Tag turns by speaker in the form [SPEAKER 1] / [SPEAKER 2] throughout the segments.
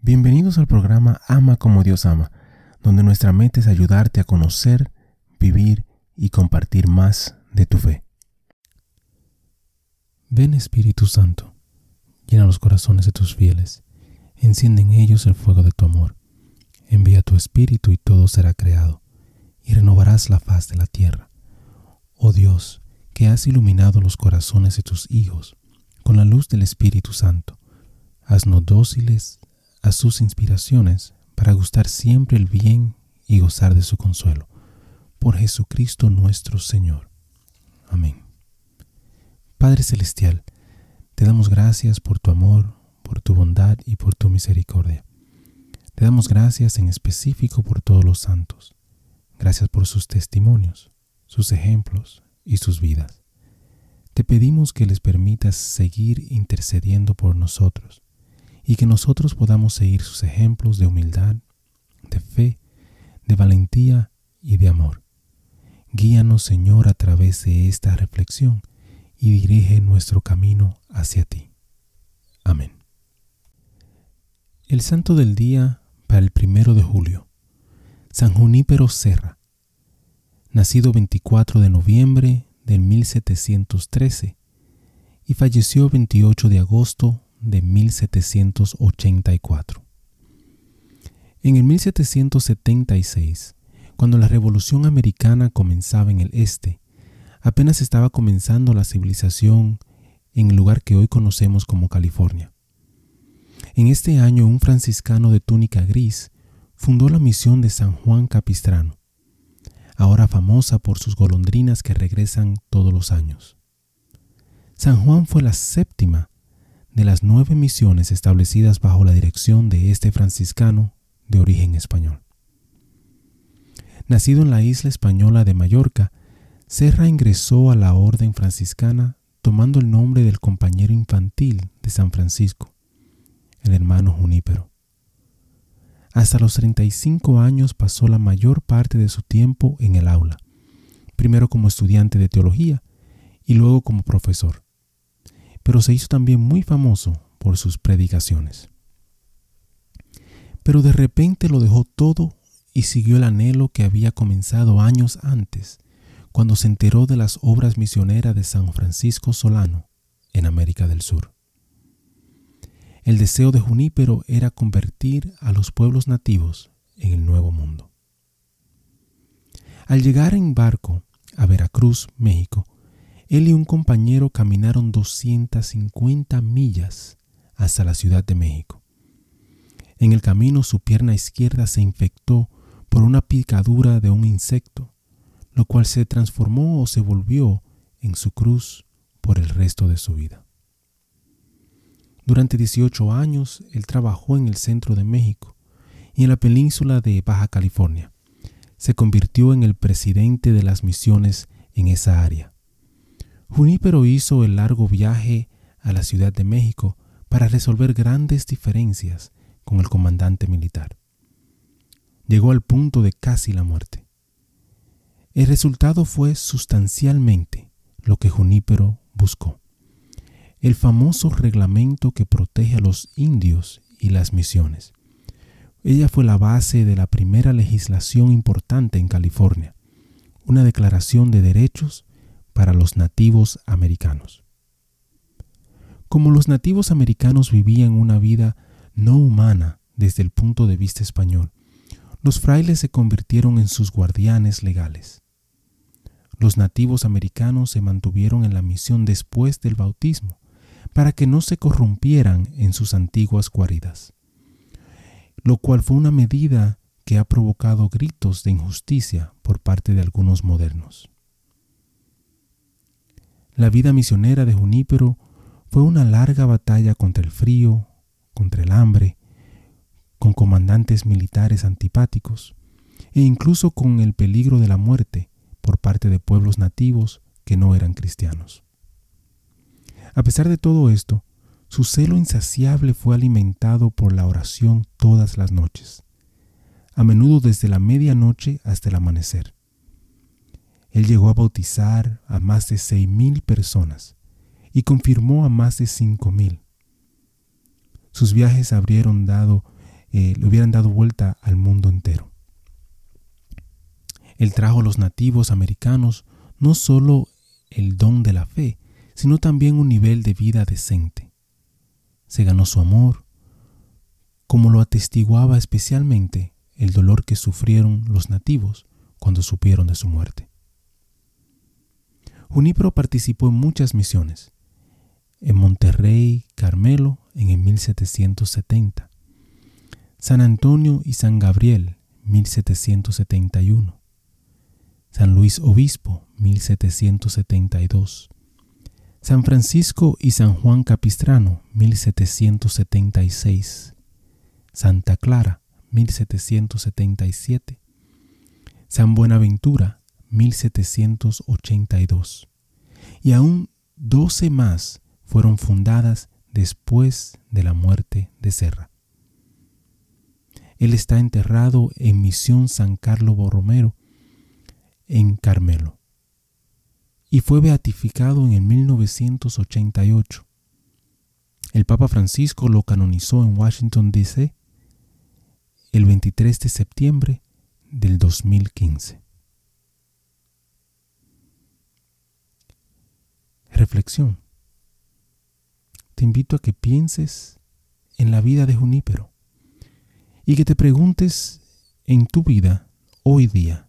[SPEAKER 1] Bienvenidos al programa Ama como Dios ama, donde nuestra meta es ayudarte a conocer, vivir y compartir más de tu fe. Ven Espíritu Santo, llena los corazones de tus fieles, enciende en ellos el fuego de tu amor. Envía tu Espíritu y todo será creado, y renovarás la faz de la tierra. Oh Dios, que has iluminado los corazones de tus hijos con la luz del Espíritu Santo, haznos dóciles a sus inspiraciones para gustar siempre el bien y gozar de su consuelo. Por Jesucristo nuestro Señor. Amén. Padre Celestial, te damos gracias por tu amor, por tu bondad y por tu misericordia. Te damos gracias en específico por todos los santos. Gracias por sus testimonios, sus ejemplos y sus vidas. Te pedimos que les permitas seguir intercediendo por nosotros y que nosotros podamos seguir sus ejemplos de humildad, de fe, de valentía y de amor. Guíanos, Señor, a través de esta reflexión y dirige nuestro camino hacia ti. Amén. El santo del día para el primero de julio. San Junípero Serra. Nacido 24 de noviembre de 1713 y falleció 28 de agosto de 1784. En el 1776, cuando la Revolución Americana comenzaba en el este, apenas estaba comenzando la civilización en el lugar que hoy conocemos como California. En este año un franciscano de túnica gris fundó la misión de San Juan Capistrano, ahora famosa por sus golondrinas que regresan todos los años. San Juan fue la séptima de las nueve misiones establecidas bajo la dirección de este franciscano de origen español. Nacido en la isla española de Mallorca, Serra ingresó a la orden franciscana tomando el nombre del compañero infantil de San Francisco, el hermano Junípero. Hasta los 35 años pasó la mayor parte de su tiempo en el aula, primero como estudiante de teología y luego como profesor. Pero se hizo también muy famoso por sus predicaciones. Pero de repente lo dejó todo y siguió el anhelo que había comenzado años antes, cuando se enteró de las obras misioneras de San Francisco Solano en América del Sur. El deseo de Junípero era convertir a los pueblos nativos en el Nuevo Mundo. Al llegar en barco a Veracruz, México, él y un compañero caminaron 250 millas hasta la Ciudad de México. En el camino su pierna izquierda se infectó por una picadura de un insecto, lo cual se transformó o se volvió en su cruz por el resto de su vida. Durante 18 años, él trabajó en el centro de México y en la península de Baja California. Se convirtió en el presidente de las misiones en esa área. Junípero hizo el largo viaje a la Ciudad de México para resolver grandes diferencias con el comandante militar. Llegó al punto de casi la muerte. El resultado fue sustancialmente lo que Junípero buscó el famoso reglamento que protege a los indios y las misiones. Ella fue la base de la primera legislación importante en California, una declaración de derechos para los nativos americanos. Como los nativos americanos vivían una vida no humana desde el punto de vista español, los frailes se convirtieron en sus guardianes legales. Los nativos americanos se mantuvieron en la misión después del bautismo, para que no se corrompieran en sus antiguas guaridas, lo cual fue una medida que ha provocado gritos de injusticia por parte de algunos modernos. La vida misionera de Junípero fue una larga batalla contra el frío, contra el hambre, con comandantes militares antipáticos e incluso con el peligro de la muerte por parte de pueblos nativos que no eran cristianos. A pesar de todo esto, su celo insaciable fue alimentado por la oración todas las noches, a menudo desde la medianoche hasta el amanecer. Él llegó a bautizar a más de seis mil personas y confirmó a más de cinco mil. Sus viajes habrían dado eh, le hubieran dado vuelta al mundo entero. Él trajo a los nativos americanos no solo el don de la fe, sino también un nivel de vida decente. Se ganó su amor, como lo atestiguaba especialmente el dolor que sufrieron los nativos cuando supieron de su muerte. Junípero participó en muchas misiones, en Monterrey, Carmelo, en el 1770, San Antonio y San Gabriel, 1771, San Luis Obispo, 1772, San Francisco y San Juan Capistrano, 1776, Santa Clara, 1777, San Buenaventura, 1782, y aún doce más fueron fundadas después de la muerte de Serra. Él está enterrado en Misión San Carlos Borromero, en Carmelo, y fue beatificado en el 1988. El Papa Francisco lo canonizó en Washington, D.C. el 23 de septiembre del 2015. Reflexión. Te invito a que pienses en la vida de Junípero y que te preguntes en tu vida hoy día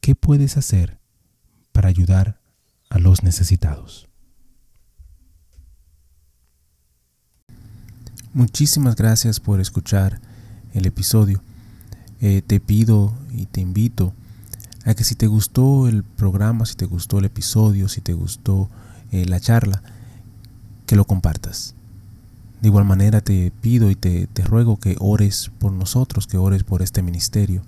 [SPEAKER 1] qué puedes hacer para ayudar a los necesitados. Muchísimas gracias por escuchar el episodio. Eh, te pido y te invito a que si te gustó el programa, si te gustó el episodio, si te gustó eh, la charla, que lo compartas. De igual manera te pido y te, te ruego que ores por nosotros, que ores por este ministerio.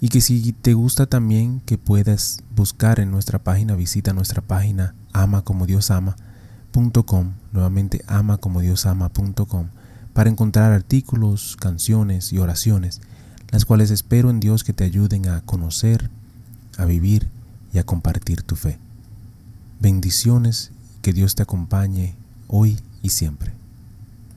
[SPEAKER 1] Y que si te gusta también que puedas buscar en nuestra página, visita nuestra página amacomodiosama.com, nuevamente amacomodiosama.com, para encontrar artículos, canciones y oraciones las cuales espero en Dios que te ayuden a conocer, a vivir y a compartir tu fe. Bendiciones, que Dios te acompañe hoy y siempre.